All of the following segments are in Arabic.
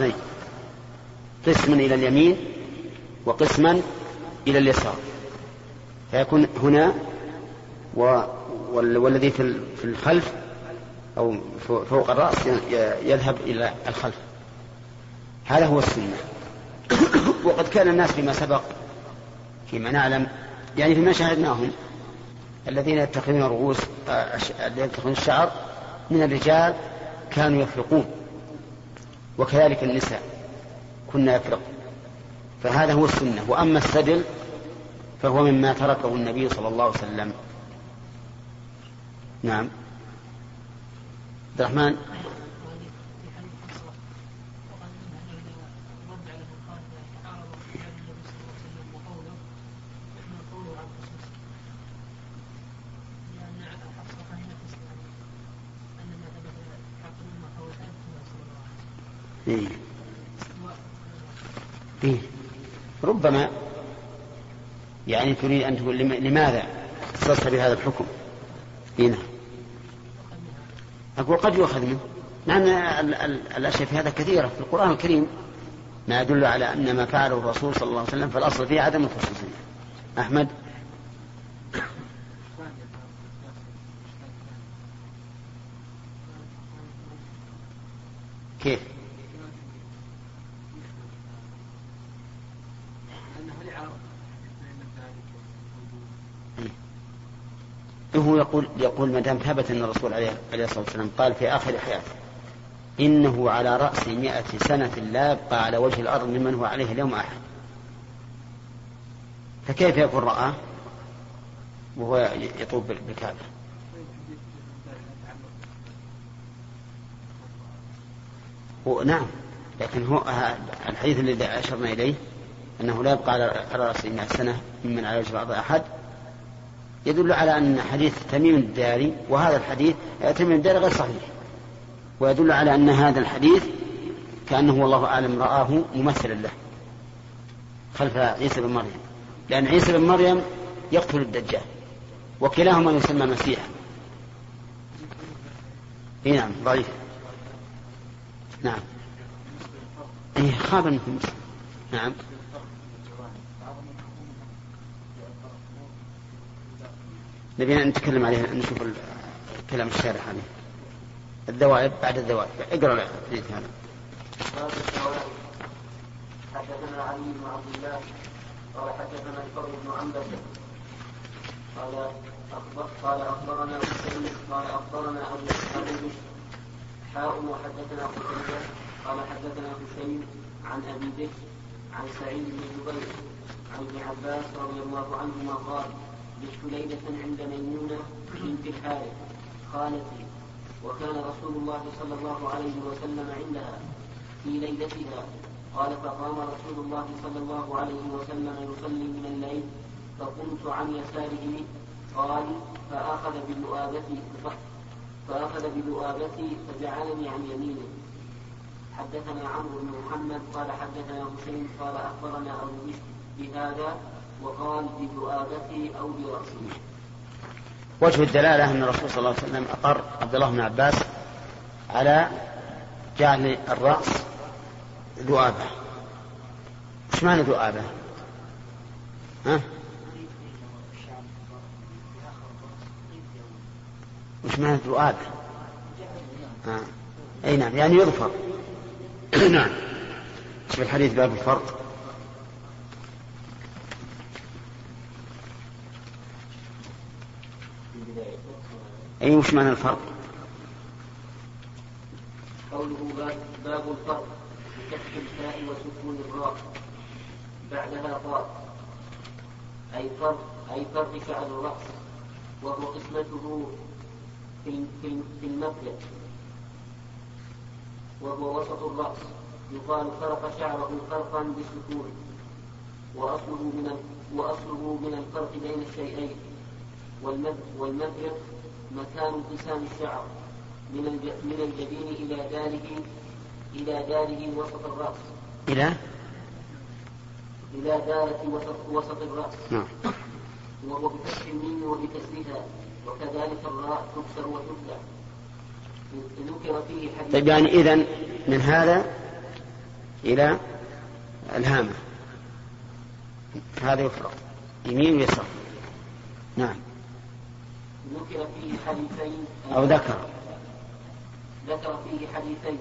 قسمين قسما إلى اليمين وقسما إلى اليسار. فيكون هنا و والذي في الخلف أو فوق الرأس يذهب إلى الخلف. هذا هو السنة. وقد كان الناس فيما سبق فيما نعلم يعني فيما شاهدناهم الذين يتخذون رؤوس الذين يتخذون الشعر من الرجال كانوا يفرقون. وكذلك النساء كنا يفرق. فهذا هو السنة. وأما السدل فهو مما تركه النبي صلى الله عليه وسلم. نعم. عبد الرحمن؟ إيه. إيه. ربما يعني تريد أن تقول لماذا اختصصت بهذا الحكم؟ هنا أقول قد يؤخذ منه. لأن الأشياء في هذا كثيرة. في القرآن الكريم ما يدل على أن ما فعله الرسول صلى الله عليه وسلم فالأصل فيه عدم الخصوصية. أحمد؟ كيف؟ هو يقول يقول ما دام ثبت أن الرسول عليه الصلاة والسلام قال في آخر حياته إنه على رأس مئة سنة لا يبقى على وجه الأرض ممن هو عليه اليوم أحد. فكيف يكون رآه وهو يطوب بالكعبه نعم لكن هو الحديث الذي أشرنا إليه أنه لا يبقى على رأس مئة سنة ممن على وجه الأرض أحد يدل على أن حديث تميم الداري وهذا الحديث تميم الداري غير صحيح. ويدل على أن هذا الحديث كأنه والله أعلم رآه ممثلا له خلف عيسى بن مريم. لأن عيسى بن مريم يقتل الدجال وكلاهما يسمى مسيحا. إي نعم ضعيف. نعم. إي خاب نعم. نبينا نتكلم عليه نشوف كلام الشارح عليه الذوائب بعد الذوائب. اقرأ الحديث هذا. حدثنا علي بن عبد الله قال حدثنا الفضل بن عنبس قال قال أخبرنا حسين قال أخبرنا أبو بشر حاء وحدثنا قتيبة. قال حدثنا حسين عن أبي بكر عن سعيد بن جبير عن ابن عباس رضي الله عنهما قال بت ليلة عند ميمونة بنت الحارث خالتي وكان رسول الله صلى الله عليه وسلم عندها في ليلتها. قال فقام رسول الله صلى الله عليه وسلم يصلي من الليل فقمت عن يساره قال فأخذ بلؤابتي فأخذ بلؤابتي فجعلني عن يمينه. حدثنا عمرو بن محمد قال حدثنا حسين قال أخبرنا أبو بهذا وقال بذؤابته أو برأسه وجه الدلالة أن الرسول صلى الله عليه وسلم أقر عبد الله بن عباس على جعل الرأس ذؤابة إيش معنى ذؤابة؟ ها؟ وش معنى ذؤابة؟ آه. أي نعم يعني يظفر نعم في الحديث باب الفرق أي وش معنى الفرق؟ قوله باب, الفرق بكسر الفاء وسكون الراء بعدها طاء. أي فرق أي فرق شعر الرأس وهو قسمته في في المبدأ. وهو وسط الرأس يقال فرق شعره فرقا بسكون وأصله من وأصله من الفرق بين الشيئين. والمبرق مكان انقسام الشعر من من الجبين إلى داره إلى داره وسط الرأس. إلى؟ إلى دارة وسط وسط الرأس. نعم. وهو بفتح الميم وبكسرها وكذلك الراء تكسر وتبدع. ذكر فيه حديث طيب يعني إذا من هذا إلى الهامة هذا يفرق يمين ويسار نعم ذكر فيه حديثين. أو ذكر. ذكر فيه حديثين.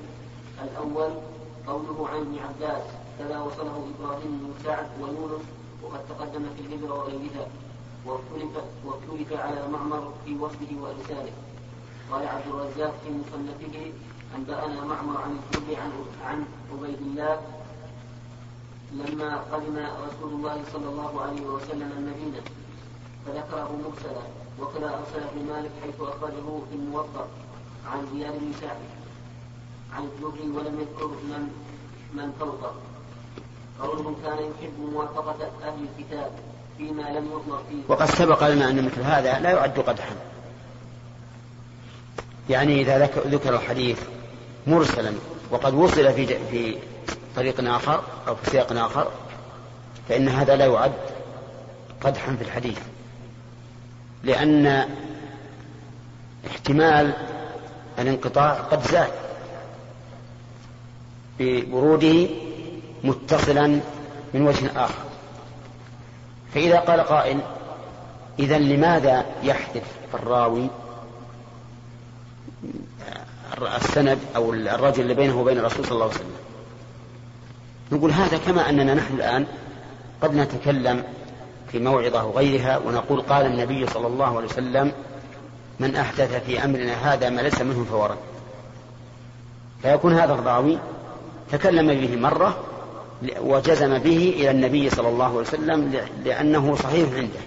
الأول قوله عن ابن عباس كذا وصله إبراهيم بن سعد ويونس وقد تقدم في الهجرة وغيرها واختلف على معمر في وصفه وإرساله قال عبد الرزاق في مصنفه أنبأنا معمر عن الزهري عن عن عبيد الله لما قدم رسول الله صلى الله عليه وسلم المدينة فذكره مرسلا. وكذا أرسل ابن مالك حيث أخرجه في الموطأ عن زياد بن سعد عن الزهري ولم يذكر من من فوقه قوله كان يحب موافقة أهل الكتاب فيما لم يؤمر فيه. وقد سبق لنا أن مثل هذا لا يعد قدحا. يعني إذا ذكر الحديث مرسلا وقد وصل في في طريق آخر أو في سياق آخر فإن هذا لا يعد قدحا في الحديث. لأن احتمال الانقطاع قد زاد بوروده متصلا من وجه آخر. فإذا قال قائل إذا لماذا يحذف الراوي السند أو الرجل اللي بينه وبين الرسول صلى الله عليه وسلم؟ نقول هذا كما أننا نحن الآن قد نتكلم في موعظة وغيرها ونقول قال النبي صلى الله عليه وسلم من أحدث في أمرنا هذا ما ليس منه فورا فيكون هذا الراوي تكلم به مرة وجزم به إلى النبي صلى الله عليه وسلم لأنه صحيح عنده.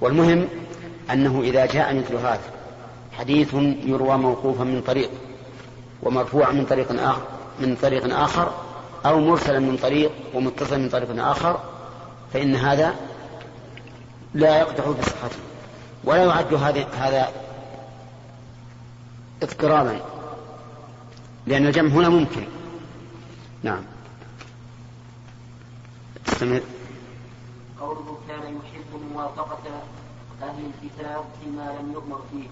والمهم أنه إذا جاء مثل هذا حديث يروى موقوفا من طريق ومرفوعا من طريق آخر من طريق آخر أو مرسلا من طريق ومتصلا من طريق آخر فإن هذا لا يقدح في صحته ولا يعد هذا هذا اضطرابا لأن الجمع هنا ممكن. نعم. استمر قوله كان يحب موافقة أهل الكتاب فيما لم يؤمر فيه.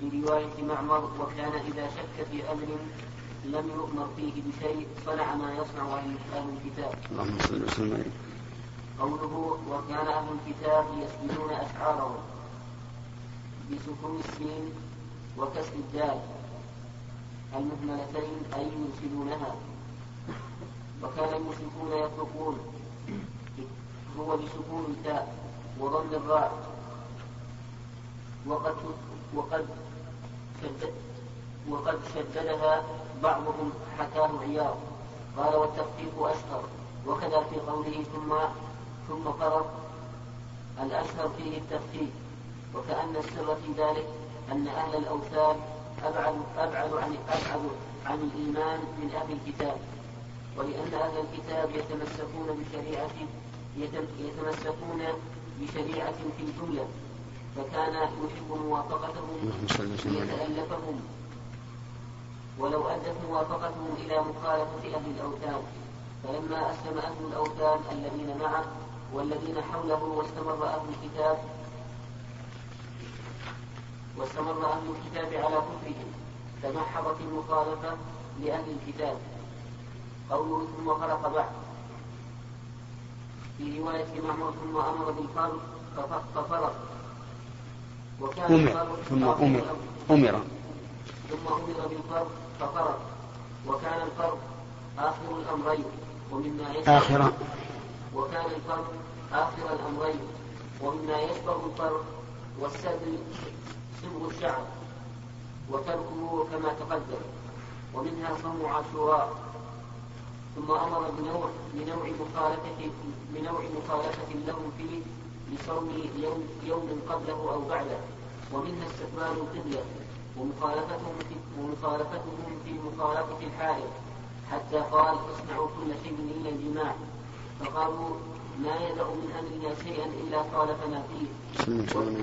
في رواية معمر وكان إذا شك في أمر لم يؤمر فيه بشيء صنع ما يصنع أهل الكتاب. اللهم صل وسلم قوله وكان أهل الكتاب يسجدون أشعارهم بسكون السين وكسر الدال المهملتين أي يرسلونها. وكان المشركون يتركون. هو بسكون التاء وضم الراء. وقد وقد وقد شددها بعضهم حكاه عياض قال والتخفيف أشهر وكذا في قوله ثم ثم فرض الأشهر فيه التخفيف وكأن السر في ذلك أن أهل الأوثان أبعد أبعد عن أبعد عن الإيمان من أهل الكتاب. ولأن أهل الكتاب يتمسكون بشريعة يتمسكون بشريعة في الجملة فكان يحب موافقتهم ليتألفهم. ولو أدت موافقتهم إلى مخالفة أهل الأوثان فلما أسلم أهل الأوثان الذين معه والذين حوله واستمر أهل الكتاب واستمر أهل الكتاب على كفرهم تمحضت المخالفة لأهل الكتاب. قوله ثم خلق بعد. في رواية معمر ثم أمر بالفرق ففرق. وكان أمر ثم أمر أمر. ثم أمر بالفرق ففرق. وكان الفرق آخر الأمرين ومما آخر وكان الفرق آخر الأمرين ومما يشبه الفرق والسد سبغ الشعر وتركه كما تقدم ومنها صوم عاشوراء ثم أمر بنوع بنوع مخالفة بنوع مخالفة لهم فيه لصوم يوم يوم قبله أو بعده ومنها استقبال القبلة ومخالفتهم في ومخالفتهم في مخالفة الحائط حتى قال اصنعوا كل شيء إلا الجماع فقالوا ما يدع من أمرنا شيئا إلا خالفنا فيه.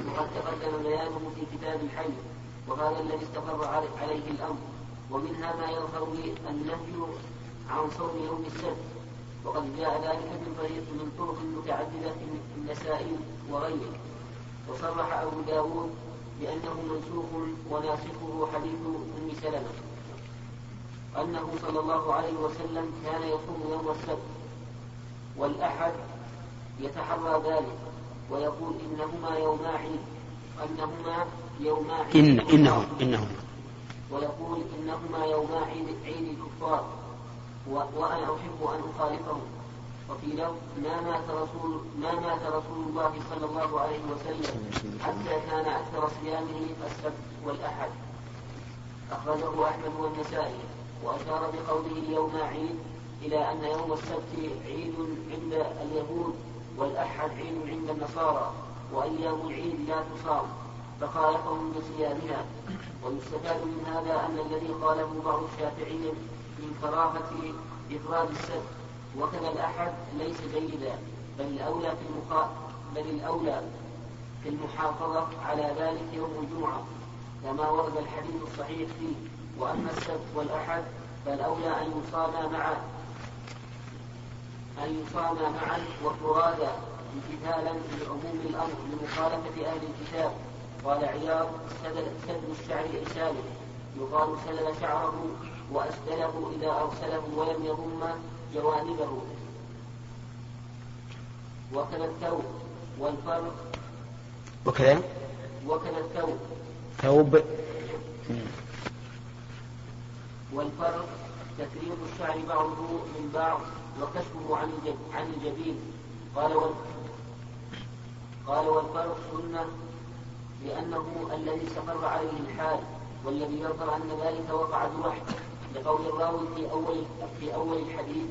وقد تقدم بيانه في كتاب الحي وهذا الذي استقر عليه الأمر. ومنها ما يظهر النهي عن صوم يوم السبت. وقد جاء ذلك من طريق من طرق متعددة في النسائي وغيره. وصرح أبو داود بأنه منسوخ وناسخه حديث أم سلمة. أنه صلى الله عليه وسلم كان يصوم يوم السبت. والأحد يتحرى ذلك ويقول إنهما يوما عيد أنهما يوما عيد إن إنهم إنهم. ويقول إنهما يوما عيد عيد الكفار وأنا أحب أن أخالفهم. وفي لفظ ما مات رسول ما مات رسول الله صلى الله عليه وسلم حتى كان أكثر صيامه السبت والأحد. أخرجه أحمد والنسائي وأشار بقوله يوم عيد إلى أن يوم السبت عيد عند اليهود. والأحد عيد عند النصارى وأيام العيد لا تصام فخالفهم بصيامها ويستفاد من هذا أن الذي قاله بعض الشافعية من كراهة إفراد السبت وكذا الأحد ليس جيدا بل الأولى في المخا... بل الأولى في المحافظة على ذلك يوم الجمعة. كما ورد الحديث الصحيح فيه وأما السبت والأحد فالأولى أن يصاما معا أن يصاما معا وفرادا امتثالا لعموم الأمر لمخالفة أهل الكتاب. قال عياض سدل الشعر إرساله يقال سلل شعره وأسدله إذا أرسله ولم يضم جوانبه. وكذا الثوب والفرق وكذا وكذا الثوب ثوب. والفرق تكريم الشعر بعضه من بعض. وكشفه عن عن الجبين. قال وال قال والفرق سنة لأنه الذي استقر عليه الحال والذي يظهر أن ذلك وقع بوحي لقول الراوي في أول في أول الحديث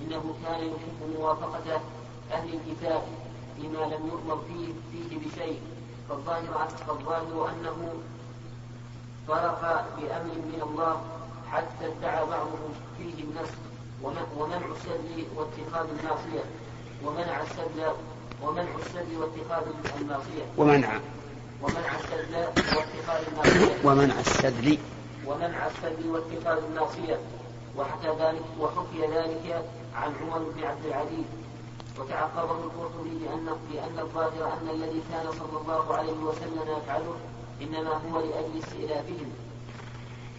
إنه كان يحب موافقة أهل الكتاب فيما لم يؤمر فيه فيه بشيء. فالظاهر فالظاهر أنه فرق بأمر من الله حتى ادعى بعضهم فيه النسل ومنع السد واتخاذ المعصية ومنع السد ومنع السد واتخاذ المعصية ومنع. ومنع السد واتخاذ المعصية ومنع السدل ومنع السد واتخاذ المعصية وحكى ذلك وحكي ذلك عن عمر بن عبد العزيز. وتعقبه القرطبي بأن بأن الظاهر أن الذي كان صلى الله عليه وسلم يفعله إنما هو لأجل استئلافهم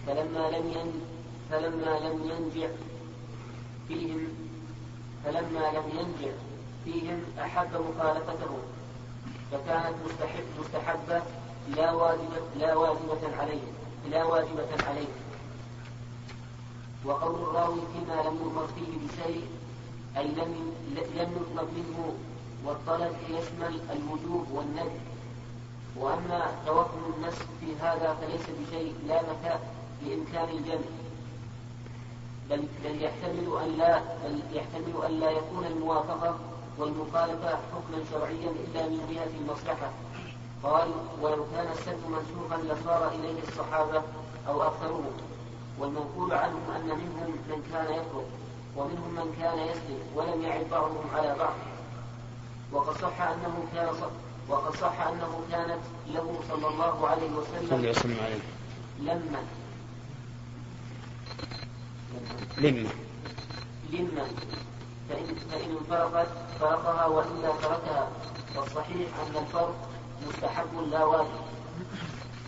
فلما لم ين فلما لم ينجع فيهم فلما لم ينجع فيهم أحب مخالفته فكانت مستحب مستحبة لا واجبة لا واجبة عليه لا واجبة عليه. وقول الراوي فيما لم يؤمر فيه بشيء أي لم لم يطلب منه والطلب يشمل الوجوب والندب وأما توهم النفس في هذا فليس بشيء لا متى بإمكان الجمع. بل بل يحتمل أن لا بل يحتمل أن لا يكون الموافقة والمخالفة حكما شرعيا إلا من جهة المصلحة. قال ولو كان السد منسوخا لصار إليه الصحابة أو أكثرهم والمنقول عنهم أن منهم من كان يكفر ومنهم من كان يسلم ولم يعد بعضهم على بعض. وقد صح أنه كان وقد صح أنه كانت له صلى الله عليه وسلم لما لما؟ لما. فإن, فإن انفرقت فرقها وإلا تركها والصحيح أن الفرق مستحب لا واجب.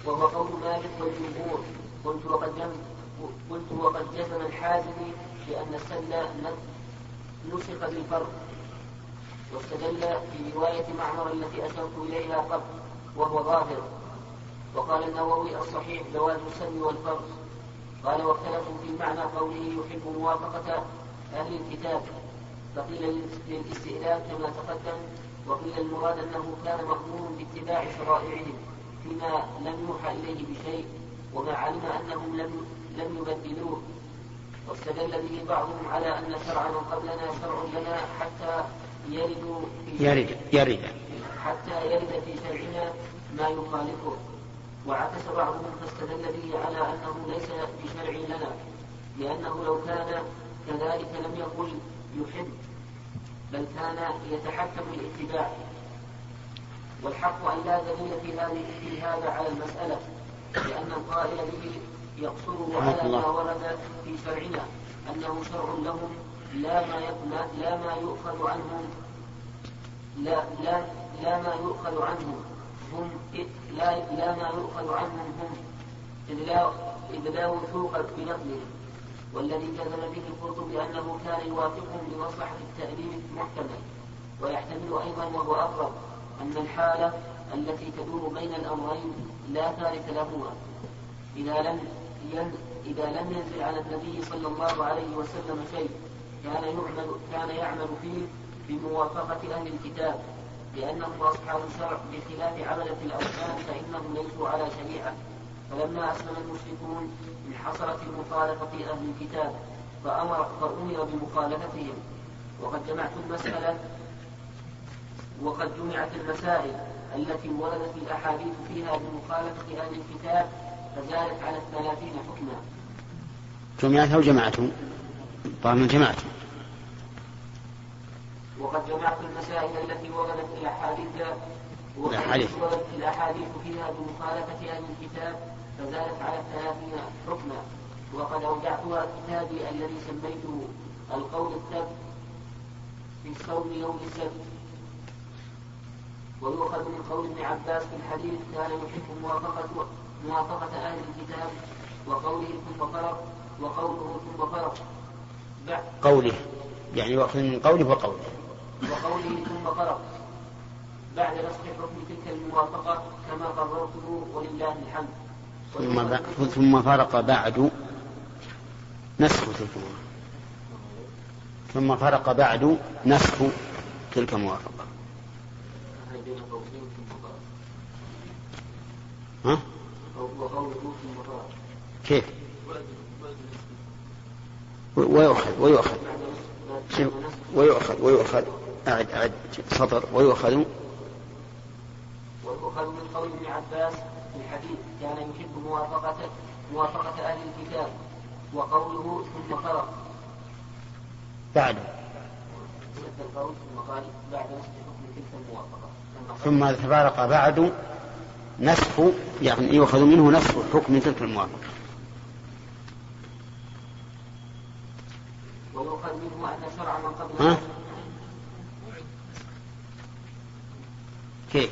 وهو قول مالك والجمهور. قلت وقد قلت وقد جزم الحازم بأن السل نسخ بالفرق. واستدل في رواية معمر التي أشرت إليها قبل وهو ظاهر. وقال النووي الصحيح جواز السل والفرق. قال واختلفوا في معنى قوله يحب موافقة أهل الكتاب. فقيل للاستئذان كما تقدم وقيل المراد أنه كان مأمور باتباع شرائعهم فيما لم يوحى إليه بشيء وما علم أنهم لم لم يبدلوه. واستدل به بعضهم على أن شرع من قبلنا شرع لنا حتى يرد يرد يرد. حتى يرد في شرعنا ما يخالفه. وعكس بعضهم فاستدل به على أنه ليس بشرع لنا لأنه لو كان كذلك لم يقل يحب بل كان يتحكم بالاتباع. والحق أن لا دليل في هذه في هذا على المسألة لأن القائل به يقصره على ما ورد في شرعنا أنه شرع لهم لا ما لا ما يؤخذ عنهم لا لا لا ما يؤخذ عنهم. هم لا لا ما يؤخذ عنهم هم إذ لا وثوق بنقلهم والذي جزم به القرطبي أنه كان يوافقهم لمصلحة التأليف محتمل ويحتمل أيضا وهو أقرب أن الحالة التي تدور بين الأمرين لا ثالث لهما. إذا لم إذا لم ينزل على النبي صلى الله عليه وسلم شيء كان يعمل كان يعمل فيه بموافقة أهل الكتاب. لأنهم أصحاب شرع بخلاف عبدة الأوثان فإنهم ليسوا على شريعة. فلما أسلم المشركون انحصرت المخالفة أهل الكتاب فأمر فأمر بمخالفتهم. وقد جمعت المسألة وقد جمعت المسائل التي وردت الأحاديث فيها بمخالفة أهل الكتاب فزادت على الثلاثين حكما. جمعت أو جمعتم؟ طبعا جمعتم وقد جمعت المسائل التي وردت الأحاديث الأحاديث وردت الأحاديث فيها بمخالفة أهل الكتاب فزادت على الثلاثين حكما. وقد أودعتها كتابي الذي سميته القول الثبت في صوم يوم السبت. ويؤخذ من قول ابن عباس في الحديث كان يحب موافقة موافقة أهل الكتاب وقوله ثم فرق وقوله ثم فرق قوله يعني يؤخذ من قوله وقوله. وقوله ثم فرق بعد نسخ حكم تلك الموافقة كما قررته ولله الحمد. ثم ثم فرق بعد نسخ تلك الموافقة. ثم فرق بعد نسخ تلك الموافقة. ها؟ كيف؟ ويؤخذ ويؤخذ. ويؤخذ ويؤخذ. أعد أعد سطر ويؤخذ. ويؤخذ من قول ابن عباس في الحديث كان يحب موافقة موافقة أهل الكتاب وقوله ثم فرق بعد. القول ثم قال بعد نسخ حكم تلك الموافقة. ثم تفارق بعد نسخ يعني يؤخذ منه نسخ حكم تلك الموافقة. ويؤخذ منه أن شرع من قبل كيف؟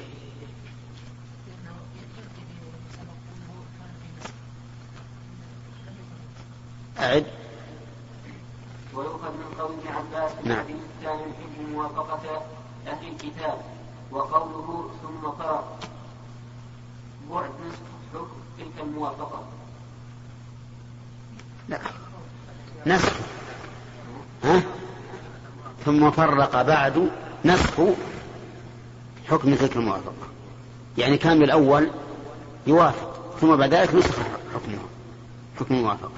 أعد. ويؤخذ من قول ابن عباس نعم. كان يحب موافقة أهل الكتاب وقوله ثم فرق بعد نسخ حكم تلك الموافقة. لا. نسخ ها؟ ثم فرق بعد نسخ حكم تلك الموافقة. يعني كان بالأول يوافق ثم بعد ذلك نسخ حكمه حكم الموافقة.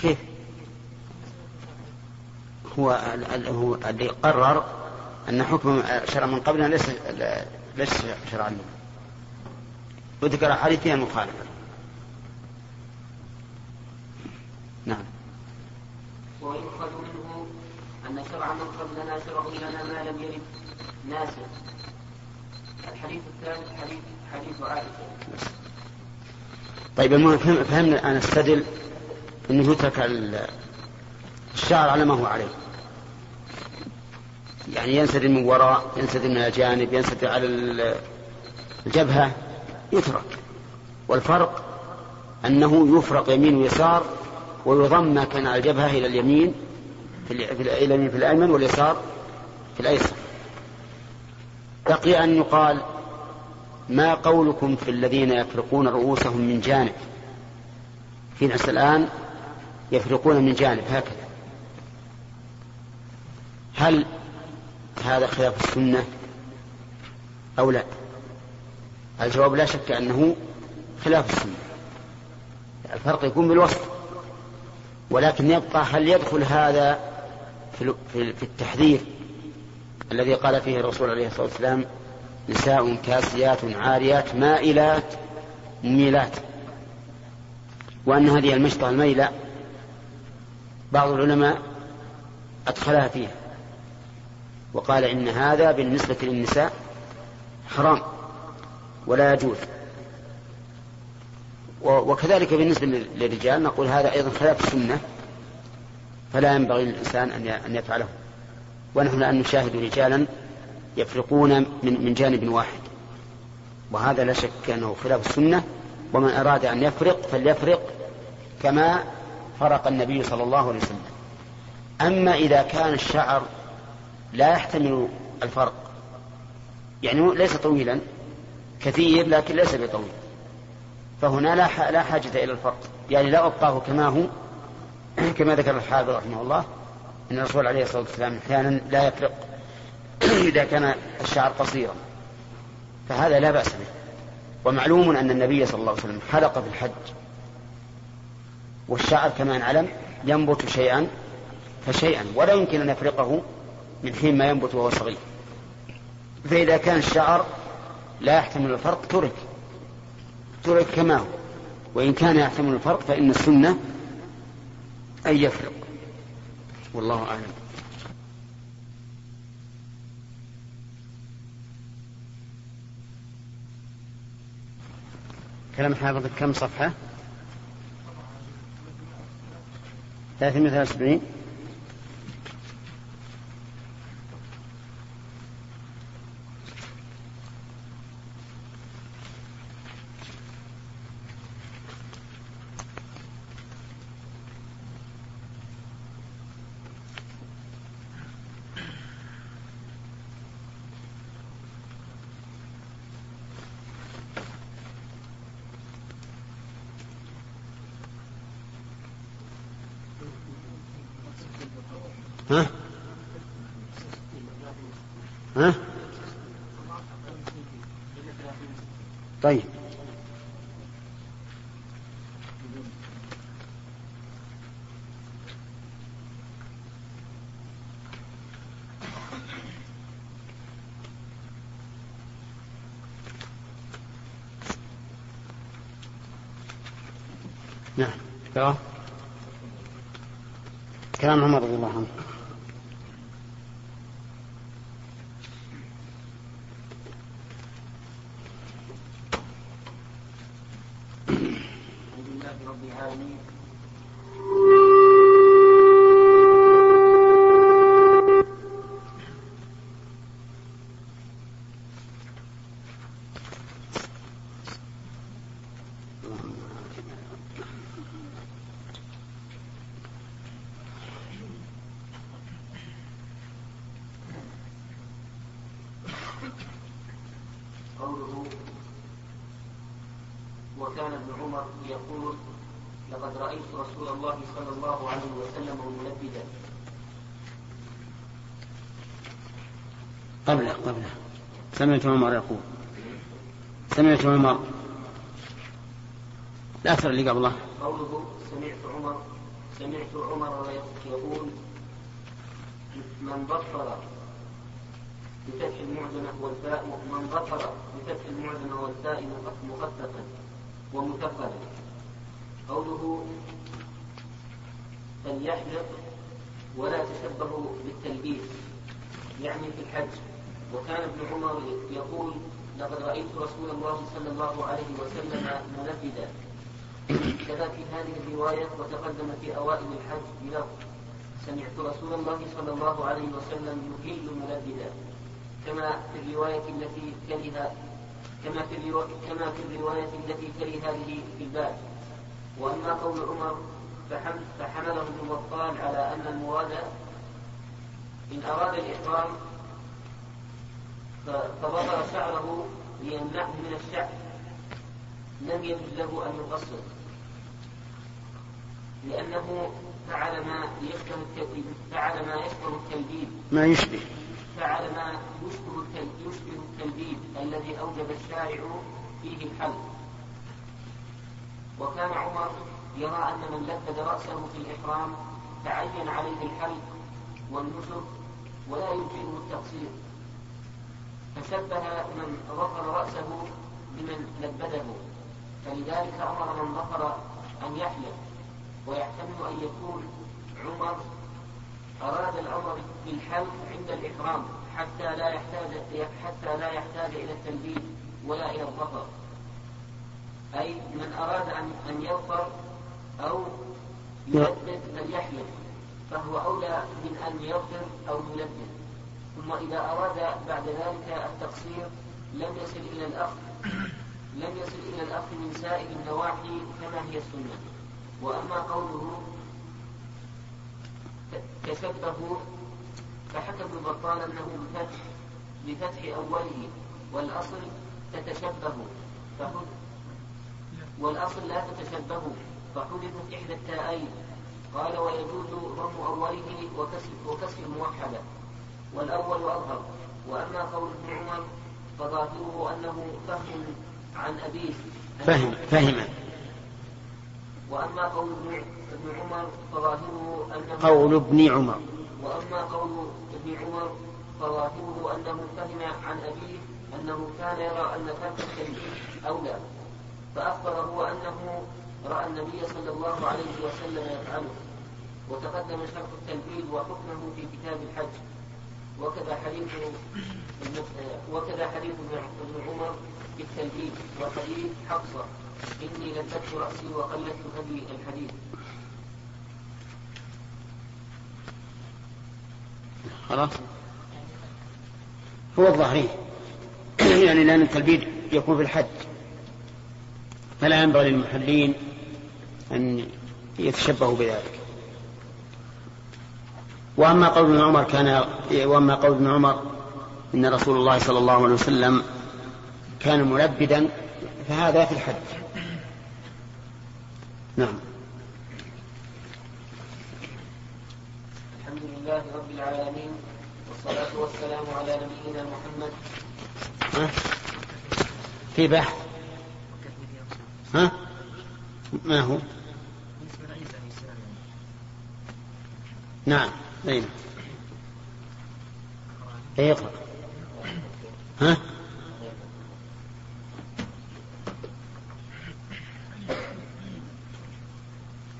كيف؟ هو هو اللي قرر أن حكم شرع من قبلنا ليس ليس شرعا. وذكر أحاديث فيها مخالفة نعم ويؤخذ منه أن شرع من قبلنا شرع لنا ما لم يرد ناسا. الحديث الثالث حديث حديث عائشة. طيب المهم فهمنا الآن استدل أنه يترك الشعر على ما هو عليه. يعني ينسدل من وراء ينسدل من الجانب ينسدل على الجبهة يترك. والفرق أنه يفرق يمين ويسار ويضم ما كان على الجبهة إلى اليمين في اليمين في الأيمن واليسار في الأيسر. بقي أن يقال ما قولكم في الذين يفرقون رؤوسهم من جانب؟ في ناس الآن يفرقون من جانب هكذا. هل هذا خلاف السنة أو لا؟ الجواب لا شك أنه خلاف السنة. الفرق يكون بالوصف ولكن يبقى هل يدخل هذا في التحذير الذي قال فيه الرسول عليه الصلاة والسلام نساء كاسيات عاريات مائلات مميلات. وأن هذه المشطة الميلة بعض العلماء أدخلها فيها. وقال إن هذا بالنسبة للنساء حرام ولا يجوز. وكذلك بالنسبة للرجال نقول هذا أيضا خلاف السنة. فلا ينبغي للإنسان أن يفعله. ونحن الآن نشاهد رجالا يفرقون من, من جانب واحد. وهذا لا شك أنه خلاف السنة. ومن أراد أن يفرق فليفرق كما فرق النبي صلى الله عليه وسلم. أما إذا كان الشعر لا يحتمل الفرق يعني ليس طويلا كثير لكن ليس بطويل فهنا لا لا حاجة إلى الفرق. يعني لا أبقاه كما هو كما ذكر الحافظ رحمه الله أن الرسول عليه الصلاة والسلام أحيانا لا يفرق إذا كان الشعر قصيرا فهذا لا بأس به. ومعلوم أن النبي صلى الله عليه وسلم حلق في الحج. والشعر كما نعلم ينبت شيئا فشيئا ولا يمكن أن يفرقه من حين ما ينبت وهو صغير. فإذا كان الشعر لا يحتمل الفرق ترك. ترك كما هو. وإن كان يحتمل الفرق فإن السنة أن يفرق. والله أعلم. كلام حافظ كم صفحة؟ 373 ها؟ ها؟ طيب. نعم. كلام عمر رضي الله عنه. سمعت عمر يقول. سمعت عمر. الأثر اللي قبله. قوله سمعت عمر سمعت عمر يقول من بطل بفتح المعجمة والفاء من بطل بفتح المعجمة والفاء مخففا ومثقلا قوله فليحلق ولا تشبهوا بالتلبيس يعني في الحج. وكان ابن عمر يقول لقد رأيت رسول الله صلى الله عليه وسلم منفذا كذا في هذه الرواية وتقدم في أوائل الحج بلفظ سمعت رسول الله صلى الله عليه وسلم يهيل منفذا كما في الرواية التي كره كما في كما في الرواية التي كره هذه في الباب. وأما قول عمر فحمله ابن بطال على أن المراد إن أراد الإحرام فبطر شعره ليمنعه من الشعر. لم يجد له أن يقصر. لأنه فعل ما يشبه فعل ما يشبه التلبيب ما يشبه. فعل ما يشبه يشبه التلبيب الذي أوجب الشارع فيه الحل. وكان عمر يرى أن من لبد رأسه في الإحرام تعين عليه الحلق والنسك ولا يمكنه التقصير. فشبه من ظفر رأسه بمن لبده. فلذلك أمر من ظفر أن يحلق ويحتمل أن يكون عمر أراد الأمر بالحلق عند الإحرام حتى لا يحتاج حتى لا يحتاج إلى التلبيد ولا إلى الظفر. أي من أراد أن أن يظفر أو يلبد فليحلق فهو أولى من أن يظفر أو يلبد ثم إذا أراد بعد ذلك التقصير لم يصل إلى الأخذ. لم يصل إلى الأخذ من سائر النواحي كما هي السنة. وأما قوله تشبهوا فحكى ابن بطال أنه بفتح بفتح أوله والأصل تتشبه. والأصل لا تتشبه. فحذفت إحدى التاءين. قال ويجوز ضم أوله وكسر, وكسر الموحدة والأول أظهر وأما قول ابن عمر فظاهره أنه فهم عن أبيه. فهم فهم وأما قول ابن عمر فظاهره أنه قول ابن عمر. وأما قول ابن عمر فظاهره أنه فهم عن أبيه أنه كان يرى أن ترك التنبيه أولى. فأخبره أنه رأى النبي صلى الله عليه وسلم يفعله. وتقدم شرط التنبيه وحكمه في كتاب الحج. وكذا حديث وكذا حديث ابن عمر في التنبيه وحديث حفصة إني لبت رأسي وقلدت هدي الحديث. خلاص؟ هو الظاهري. يعني لأن التلبيد يكون في الحج فلا ينبغي للمحلين أن يتشبهوا بذلك. وأما قول ابن عمر كان وأما قول ابن عمر إن رسول الله صلى الله عليه وسلم كان ملبدا فهذا في الحج نعم. الحمد لله رب العالمين والصلاة والسلام على نبينا محمد. ها؟ في بحث. ها؟ ما هو؟ نعم. أين اقرأ ها؟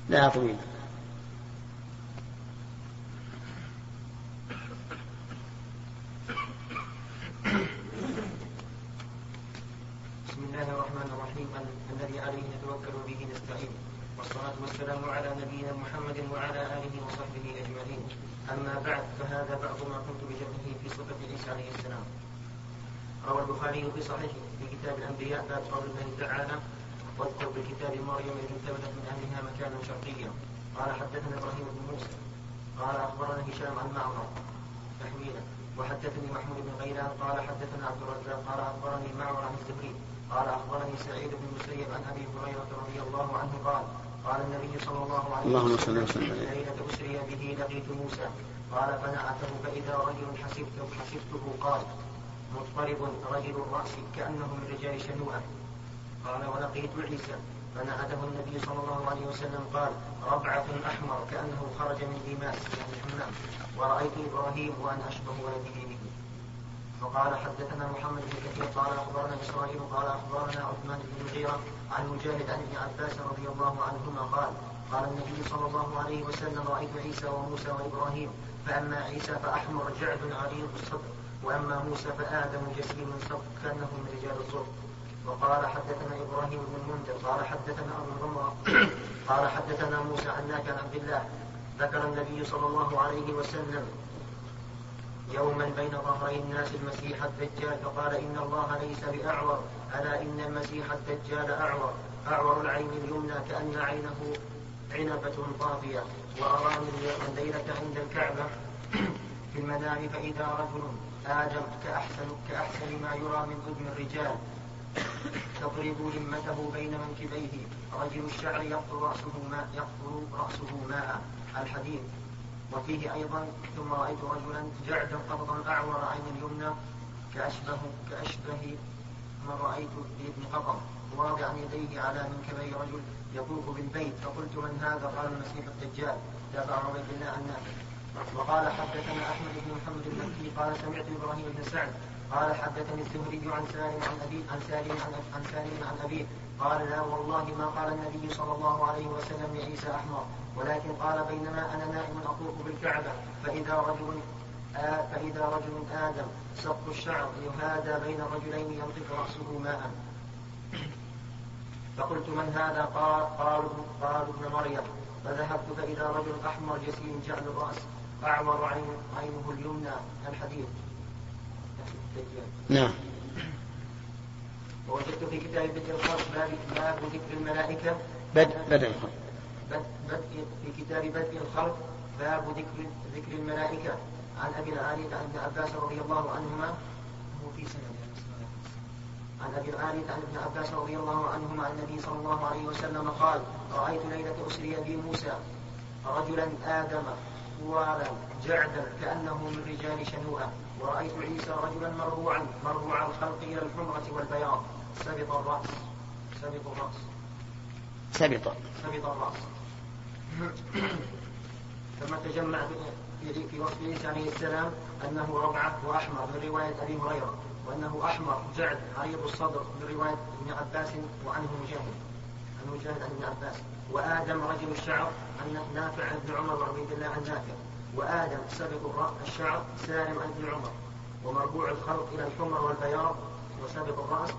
لا طويل بسم الله الرحمن الرحيم الذي عليه نتوكل به نستعين والصلاة والسلام على نبينا محمد وعلى آله وصحبه أجمعين أما بعد فهذا بعض ما كنت بجمعه في صفة عيسى عليه السلام روى البخاري في صحيحه في كتاب الأنبياء باب قول الله تعالى واذكر بكتاب مريم إذ انتبذت من أهلها مكانا شرقيا قال حدثنا إبراهيم بن موسى قال أخبرنا هشام عن معمر تحويلا وحدثني محمود بن غيلان قال حدثنا عبد الرزاق قال أخبرني معمر عن الزهري قال أخبرني سعيد بن المسيب عن أبي هريرة رضي الله عنه قال قال النبي صلى الله عليه اللهم صل وسلم ليلة أسري به لقيت موسى قال فنعته فإذا رجل حسبته حسبته قال مضطرب رجل الرأس كأنه من رجال شنوءة. قال ولقيت عيسى. فنعته النبي صلى الله عليه وسلم قال ربعة أحمر كأنه خرج من ديماس يعني الحمام ورأيت إبراهيم وأن أشبه ولده به. وقال حدثنا محمد بن كثير. قال أخبرنا إسرائيل. قال أخبرنا عثمان بن المغيرة عن مجاهد عن ابن عباس رضي الله عنهما. قال قال النبي صلى الله عليه وسلم رأيت عيسى وموسى وإبراهيم فأما عيسى فأحمر جعد عريض الصدر. وأما موسى فآدم جسيم صدر كانه من رجال الصدر وقال حدثنا إبراهيم بن المنذر قال حدثنا أبو الغمرة قال حدثنا موسى عن عن عبد الله ذكر النبي صلى الله عليه وسلم يوما بين ظهري الناس المسيح الدجال فقال إن الله ليس بأعور ألا إن المسيح الدجال أعور. أعور العين اليمنى كأن عينه عنبة طافية وأرى من ليلة عند الكعبة. في فإذا رجل آدم كأحسن كأحسن ما يرى من أذن الرجال. تضرب همته بين منكبيه. رجل الشعر يقطر رأسه ماء يقطر رأسه ماء الحديث وفيه أيضا ثم رأيت رجلا جعدا قبضا أعور عين اليمنى كأشبه كأشبه ما رأيت بابن قطر. واضعا يديه على منكبي رجل يطوف بالبيت. فقلت من هذا؟ قال المسيح الدجال. تابع عبيد الله عن نافع وقال حدثنا أحمد بن محمد المكي قال سمعت إبراهيم بن سعد قال حدثني الزهري عن سالم عن أبي عن سالم عن, سالم عن أبيه قال لا والله ما قال النبي صلى الله عليه وسلم لعيسى أحمر ولكن قال بينما أنا نائم أطوف بالكعبة فإذا رجل فإذا رجل آدم سبط الشعر يهادى بين رجلين ينطق رأسه ماء. فقلت من هذا؟ قال قالوا قالوا ابن مريم. فذهبت فإذا رجل أحمر جسيم جعل الرأس. أعور عين عينه اليمنى الحديث نعم. ووجدت في كتاب بدء الخلق باب باب ذكر الملائكة. بدء بدء الخلق. بد- بدء في كتاب بدء الخلق باب ذكر ذكر الملائكة. عن أبي العالية عن ابن عباس رضي الله عنهما. هو في سند عن أبي العالية عن ابن عباس رضي الله عنهما عن النبي صلى الله عليه وسلم قال رأيت ليلة أسري بي موسى رجلا آدم طوالا جعدا كأنه من رجال شنوءة. ورأيت عيسى رجلا مربوعا مربوع الخلق إلى الحمرة والبياض. سبط الرأس. سبط الرأس. سبط. سبط الرأس. ثم تجمع في- في وصف عيسى عليه السلام أنه ربعة وأحمر من رواية أبي هريرة وأنه أحمر جعد عريض الصدر من رواية ابن عباس وعنه مجاهد. عن مجاهد عن ابن عباس. وآدم رجل الشعر عن نافع عن ابن عمر وعبيد الله عن نافع. وآدم سبق الشعر سالم عن ابن عمر. ومربوع الخلق إلى الحمر والبياض وسابق الرأس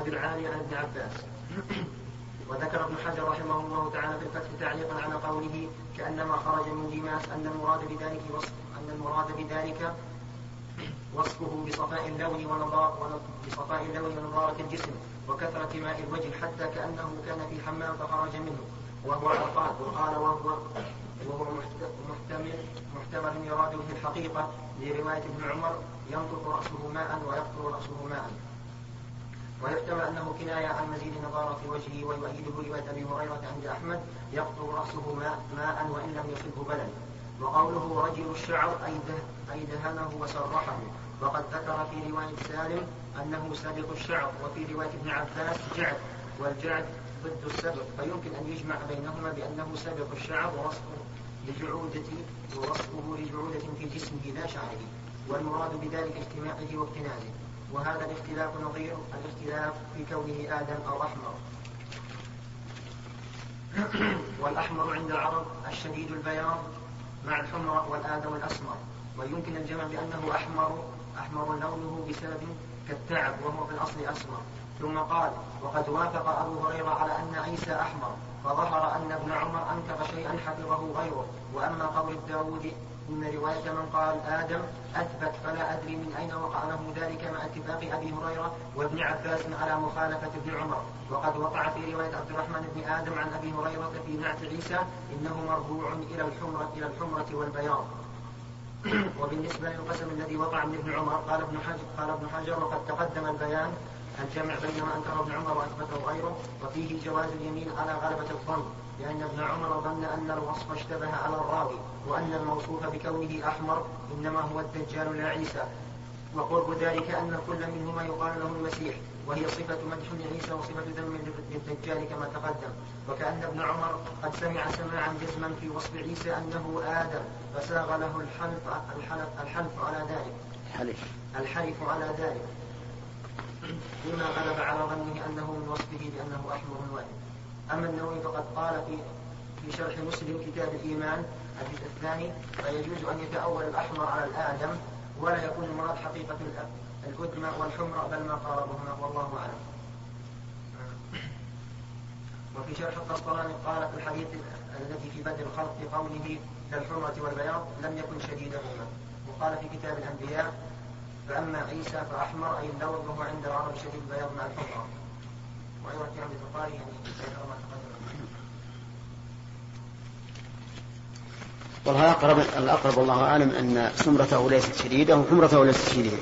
أبي العالي عن ابن عباس. وذكر ابن حجر رحمه الله تعالى في الفتح تعليقا على قوله كأنما خرج من ديماس أن المراد بذلك وصف أن المراد بذلك وصفه بصفاء اللون ونضار بصفاء اللون ونضارة الجسم. وكثرة ماء الوجه حتى كأنه كان في حمام فخرج منه. وهو عقاد وقال وهو وهو محت- محتمل محتمل يراد به الحقيقة لرواية ابن عمر ينطق رأسه ماء ويقطر رأسه ماء. ويحتمل أنه كناية عن مزيد نضاره وجهه ويؤيده رواية أبي هريرة عند أحمد يقطر رأسه ماء, ماء وإن لم يصبه بلل وقوله رجل الشعر أي دهنه وسرحه وقد ذكر في رواية سالم أنه سابق الشعر وفي رواية ابن عباس جعد والجعد ضد السبق فيمكن أن يجمع بينهما بأنه سابق الشعر ووصفه لجعودة ووصفه لجعودة في جسمه لا شعره والمراد بذلك اجتماعه واكتنازه وهذا الاختلاف نظير الاختلاف في كونه آدم أو أحمر. والأحمر عند العرب الشديد البياض مع الحمرة والآدم الأسمر. ويمكن الجمع بأنه أحمر أحمر لونه بسبب كالتعب وهو في الأصل أسمر. ثم قال وقد وافق أبو هريرة على أن عيسى أحمر فظهر أن ابن عمر أنكر شيئا حفظه غيره. وأما قول داود إن رواية من قال آدم أثبت فلا أدري من أين وقع له ذلك مع اتفاق أبي هريرة وابن عباس على مخالفة ابن عمر. وقد وقع في رواية عبد الرحمن بن آدم عن أبي هريرة في نعت عيسى إنه مرفوع إلى الحمرة إلى الحمرة والبياض. وبالنسبة للقسم الذي وقع من ابن عمر قال ابن حجر قال ابن حجر وقد تقدم البيان الجمع بين ما انكره ابن عمر وأثبته غيره وفيه جواز اليمين على غلبة الظن لأن ابن عمر ظن أن الوصف اشتبه على الراوي وأن الموصوف بكونه أحمر إنما هو الدجال لا عيسى وقرب ذلك أن كل منهما يقال له المسيح وهي صفة مدح لعيسى وصفة ذم للدجال كما تقدم. وكأن ابن عمر قد سمع سماعا جزما في وصف عيسى أنه آدم. فساغ له الحلف الحلف, الحلف على ذلك حلف الحلف على ذلك فيما غلب على ظنه أنه من وصفه بأنه أحمر واحد. أما النووي فقد قال في في شرح مسلم كتاب الإيمان الجزء الثاني فيجوز أن يتأول الأحمر على الآدم ولا يكون المراد حقيقة الأ- الأدمى والحمر بل ما قاربهما والله أعلم. وفي شرح القسطلاني قال في الحديث الذي في بدء الخلق في قوله كالحمرة والبياض لم يكن شديدهما وقال في كتاب الأنبياء فأما عيسى فأحمر أي اللون وهو عند العرب شديد البياض مع الحمرة. وأيضا في عبد الفقاري يعني والله الأقرب الأقرب والله أعلم أن سمرته ليست شديدة وحمرته ليست شديدة.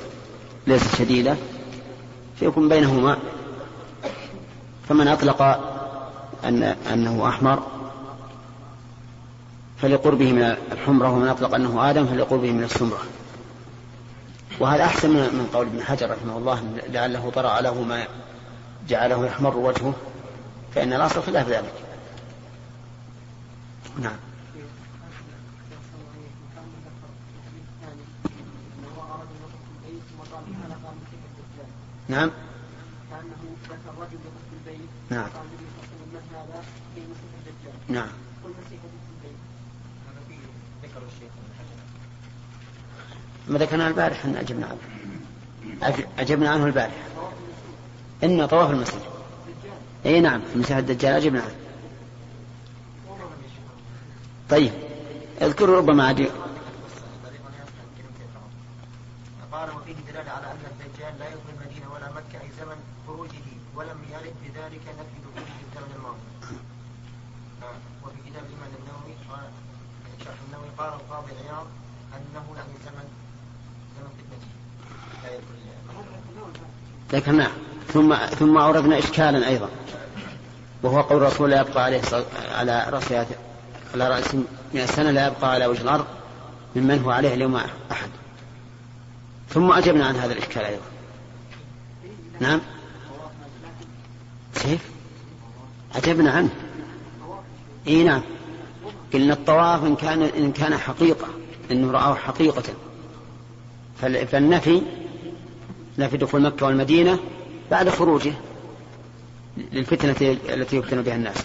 ليست شديدة. فيكون بينهما. فمن أطلق أن أنه أحمر فلقربه من الحمرة ومن أطلق أنه آدم فلقربه من السمرة. وهذا أحسن من قول ابن حجر رحمه الله لعله طرأ له ما جعله يحمر وجهه فإن الأصل خلاف ذلك. نعم. نعم. كأنه ذكر رجل يخف البيت نعم. في الدجال نعم قل مسيح الدجال هذا فيه ذكر الشيخ ابن حجر ما ذكرنا البارح أن أجبنا عنه. أج- أجبنا عنه البارح إن طواف المسجد. أي نعم في مسيح الدجال أجبنا عنه. طيب اذكروا ربما عدي قال وفيه دلالة على أن زمن خروجه ولم يرد بذلك نفي دخوله في الزمن الماضي. آه، وفي كتاب الإمام النووي قال شرح النووي قال القاضي عياض أنه يعني زمن زمن فتنته. لا يدخل ذكرناه. ثم ثم أوردنا إشكالا أيضا. وهو قول الرسول لا يبقى عليه على رأس على رأس مئة سنة لا يبقى على وجه الأرض ممن هو عليه اليوم أحد. ثم أجبنا عن هذا الإشكال أيضا. نعم؟ كيف؟ أجبنا عنه. إي نعم. قلنا الطواف إن كان إن كان حقيقة. إنه رآه حقيقة. فال- فالنفي نفي دخول مكة والمدينة بعد خروجه للفتنة التي يفتن بها الناس.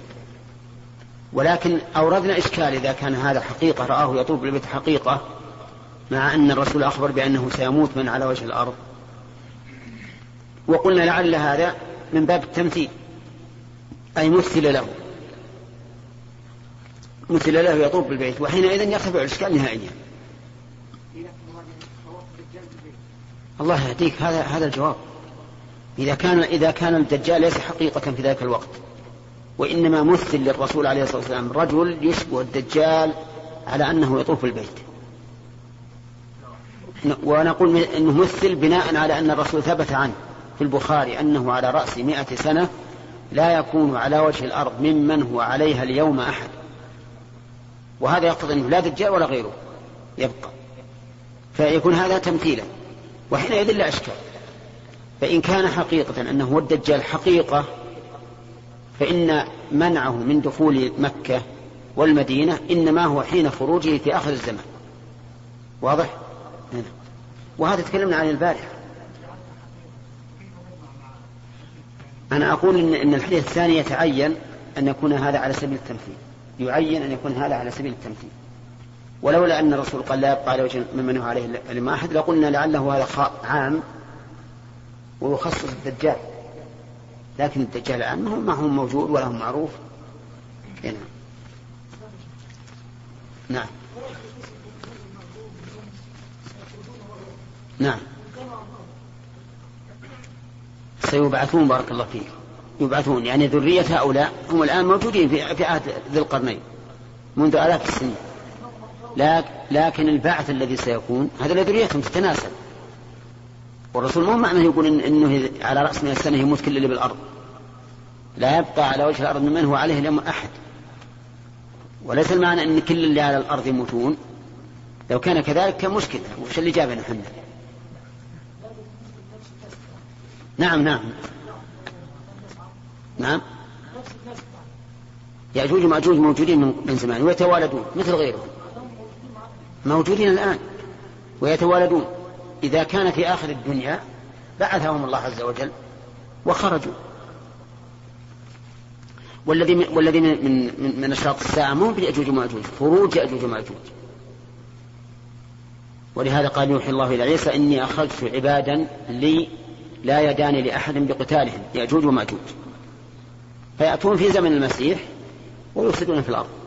ولكن أوردنا إشكال إذا كان هذا حقيقة رآه يطوف بالبيت حقيقة مع أن الرسول أخبر بأنه سيموت من على وجه الأرض. وقلنا لعل هذا من باب التمثيل أي مثل له. مثل له يطوف بالبيت وحينئذ يرتفع الإشكال نهائيا. الله يهديك. هذا هذا الجواب. إذا كان إذا كان الدجال ليس حقيقة في ذلك الوقت وإنما مثل للرسول عليه الصلاة والسلام رجل يشبه الدجال على أنه يطوف البيت ونقول أنه مثل بناء على أن الرسول ثبت عنه في البخاري أنه على رأس مئة سنة لا يكون على وجه الأرض ممن هو عليها اليوم أحد. وهذا يقتضي أنه لا دجال ولا غيره يبقى. فيكون هذا تمثيلا. وحينئذ لا إشكال. فإن كان حقيقة أنه هو الدجال حقيقة فإن منعه من دخول مكة والمدينة إنما هو حين خروجه في آخر الزمان. واضح؟ وهذا تكلمنا عن البارحة. أنا أقول إن الحديث الثاني يتعين أن يكون هذا على سبيل التمثيل. يعين أن يكون هذا على سبيل التمثيل. ولولا أن الرسول قال لا يبقى على وجه ممن هو عليه لما أحد لقلنا لعله هذا عام ويخصص الدجال. لكن الدجال الآن ما هو موجود ولا هو معروف. هنا. نعم. نعم. سيبعثون بارك الله فيك. يبعثون. يعني ذرية هؤلاء هم الآن موجودين في عهد ذي القرنين منذ آلاف السنين. لكن البعث الذي سيكون هذا لذريتهم تتناسل والرسول مو معنى يقول إن إنه على رأس من السنة يموت كل اللي بالأرض. لا يبقى على وجه الأرض ممن هو عليه اليوم أحد. وليس المعنى إن كل اللي على الأرض يموتون. لو كان كذلك كان مشكلة. وش اللي جابنا إحنا نعم نعم. نعم. يأجوج ومأجوج موجودين من زمان ويتوالدون مثل غيرهم. موجودين الآن ويتوالدون. إذا كان في آخر الدنيا بعثهم الله عز وجل وخرجوا. والذي من والذي من من, من أشراط الساعة مو بيأجوج ومأجوج خروج يأجوج ومأجوج. ولهذا قال يوحي الله إلى عيسى إني أخرجت عبادا لي لا يدان لأحد بقتالهم يأجوج ومأجوج. فيأتون في زمن المسيح ويفسدون في الأرض.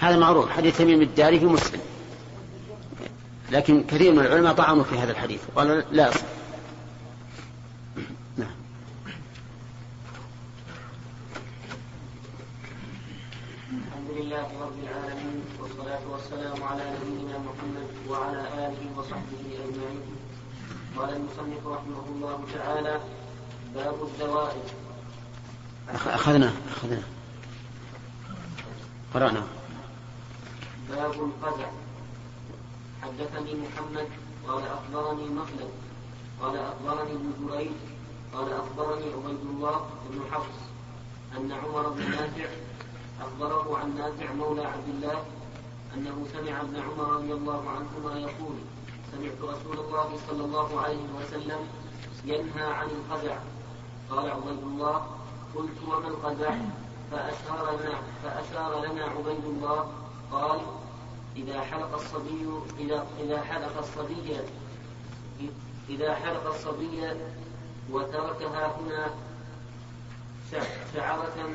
هذا معروف حديث تميم الداري في مسلم. لكن كثير من العلماء طعنوا في هذا الحديث قالوا لا يصح نعم. الحمد لله رب العالمين والصلاة والسلام على نبينا محمد وعلى آله وصحبه أجمعين. قال المصنف رحمه الله تعالى باب الزوائد. أخذنا أخذنا. قرأنا. باب القزع حدثني محمد قال أخبرني مخلد قال أخبرني ابن جريج قال أخبرني عبيد الله بن حفص أن عمر بن نافع أخبره عن نافع مولى عبد الله أنه سمع ابن عمر رضي الله عنهما يقول سمعت رسول الله صلى الله عليه وسلم ينهى عن القزع قال عبيد الله قلت وما القزع فأشار لنا فأشار لنا عبيد الله قال إذا حلق الصبي إذا إذا حلق الصبي إذا حلق الصبي وتركها هنا شعرة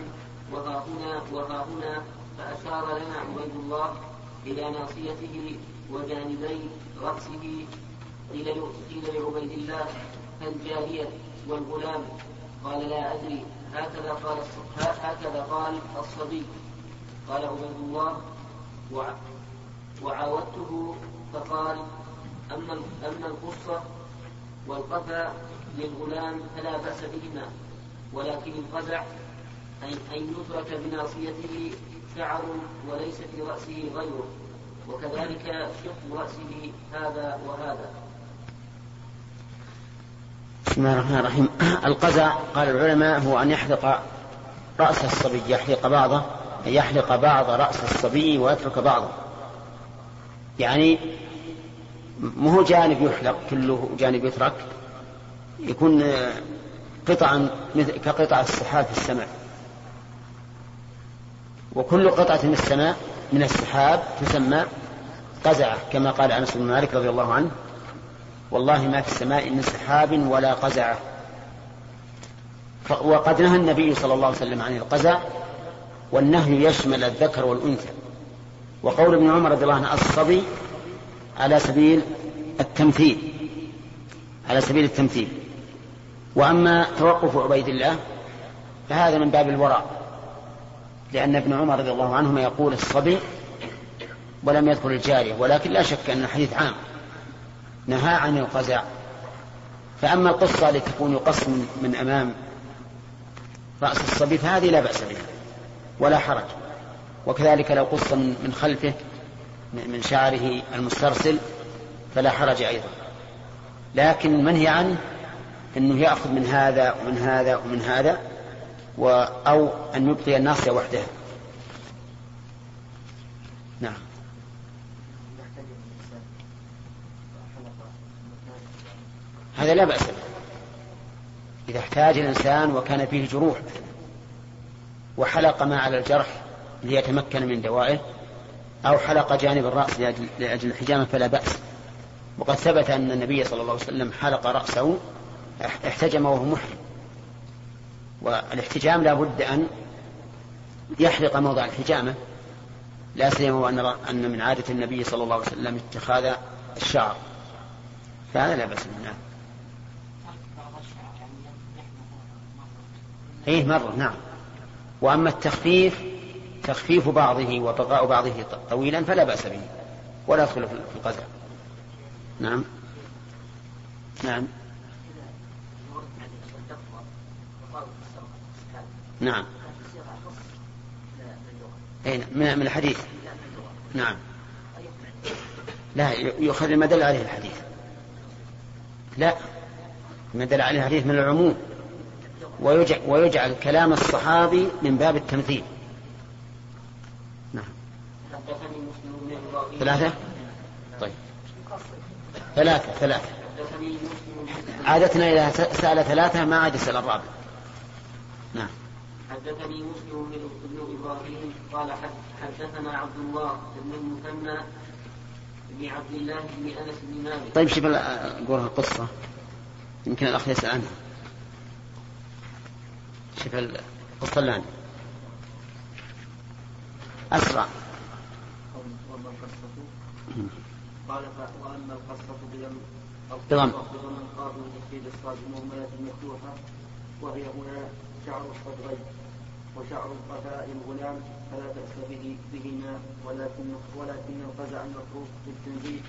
وها هنا وها هنا فأشار لنا عبيد الله إلى ناصيته وجانبي رأسه قيل لعبيد الله فالجارية والغلام. قال لا أدري. هكذا قال هكذا قال الصبي. قال عبيد الله وعاودته فقال أما أما القصة والقفا للغلام فلا بأس بهما ولكن القزع أن يترك بناصيته شعر وليس في رأسه غيره وكذلك شق رأسه هذا وهذا. بسم الله الرحمن الرحيم. القزع قال العلماء هو أن يحلق رأس الصبي يحلق بعضه يحلق بعض رأس الصبي ويترك بعضه. يعني مو جانب يحلق كله جانب يترك. يكون قطعا كقطع السحاب في السماء. وكل قطعة من السماء من السحاب تسمى قزعة كما قال أنس بن مالك رضي الله عنه والله ما في السماء من سحاب ولا قزعة. وقد نهى النبي صلى الله عليه وسلم عن القزع والنهي يشمل الذكر والأنثى. وقول ابن عمر رضي الله عنه الصبي على سبيل التمثيل على سبيل التمثيل. وأما توقف عبيد الله فهذا من باب الورع لأن ابن عمر رضي الله عنهما يقول الصبي ولم يذكر الجارية ولكن لا شك أن الحديث عام نهى عن القزع. فأما القصة التي تكون من, من أمام رأس الصبي فهذه لا بأس بها. ولا حرج. وكذلك لو قص من خلفه من شعره المسترسل فلا حرج أيضا. لكن المنهي عنه أنه يأخذ من هذا ومن هذا ومن هذا و أو أن يبقي الناصية وحدها. نعم. هذا لا بأس به. إذا احتاج الإنسان وكان فيه جروح وحلق ما على الجرح ليتمكن من دوائه أو حلق جانب الرأس لأجل, لأجل الحجامة فلا بأس. وقد ثبت أن النبي صلى الله عليه وسلم حلق رأسه احتجم وهو محرم. والاحتجام لا بد أن يحلق موضع الحجامة. لا سيما وأن أن من عادة النبي صلى الله عليه وسلم اتخاذ الشعر. فهذا لا بأس منه. إيه مرة. نعم. وأما التخفيف تخفيف بعضه وبقاء بعضه طويلا فلا بأس به ولا يدخل في القدر نعم. نعم. نعم. أين من الحديث. نعم. لا يؤخذ ما دل عليه الحديث. لا. ما دل عليه الحديث من العموم. ويجعل, ويجعل كلام الصحابي من باب التمثيل. نعم. ثلاثة؟ طيب. ثلاثة ثلاثة. عادتنا إذا سأل ثلاثة ما عاد يسأل الرابع. نعم. حدثني مسلم بن إبراهيم قال حدثنا عبد الله بن المثنى بن عبد الله بن أنس بن مالك. طيب شوف قولها القصة يمكن الأخ يسال عنها شوف عنده أسرع. قال واما القصة بضم بضم القاف وتشديد الصاد المهمله المفتوحه وهي هنا شعر الصدغين وشعر القفاء الغلام فلا بأس به بهما ولكن ولكن القزع المفروض بالتنزيل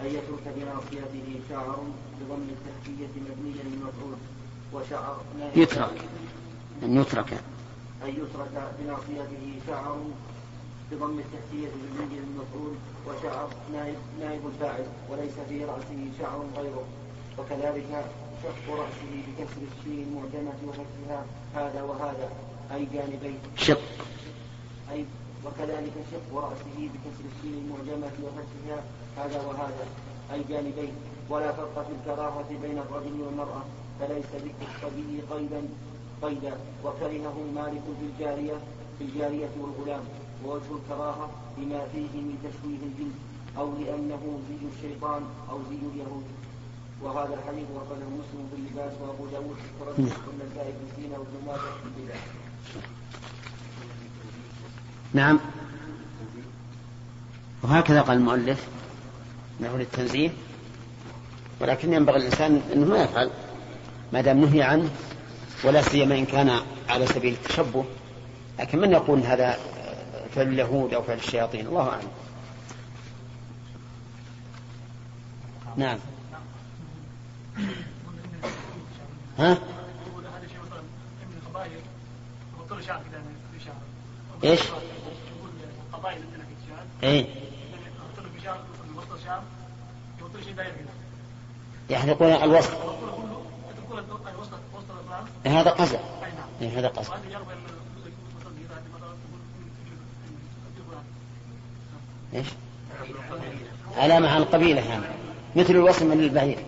أن يترك بناصيته شعر بضم التحتية مبنيا للمفعول وشعر يترك. أن يترك. أن يترك بناصيته شعر بضم التحتية مبنيا للمفعول وشعر نائب, نائب الفاعل وليس في رأسه شعر غيره. وكذلك شق رأسه بكسر الشين المعجمة وفتحها هذا وهذا أي جانبين. شق. أي وكذلك شق رأسه بكسر الشين المعجمة وفتحها هذا وهذا أي جانبين. ولا فرق في الكراهة بين الرجل والمرأة فليس بالصبي قيدا قيدا وكرهه مالك في الجارية في الجارية والغلام ووجه الكراهة بما فيه من تشويه الجنس أو لأنه زي الشيطان أو زي اليهود. وهذا الحديث وقاله مسلم في اللباس وأبو داود والنسائي في الزينة وابن ماجه في البدع. نعم. وهكذا قال المؤلف انه للتنزيه ولكن ينبغي الإنسان إنه ما يفعل ما دام نهي عنه ولا سيما إن كان على سبيل التشبه. لكن من يقول هذا فعل اليهود أو فعل الشياطين؟ الله أعلم. نعم. ها؟ إيش؟ إيه. يحلقون الوسط. هذا قصد إيه هذا قصد إيش؟ على القبيلة هذا مثل الوصل من البعير.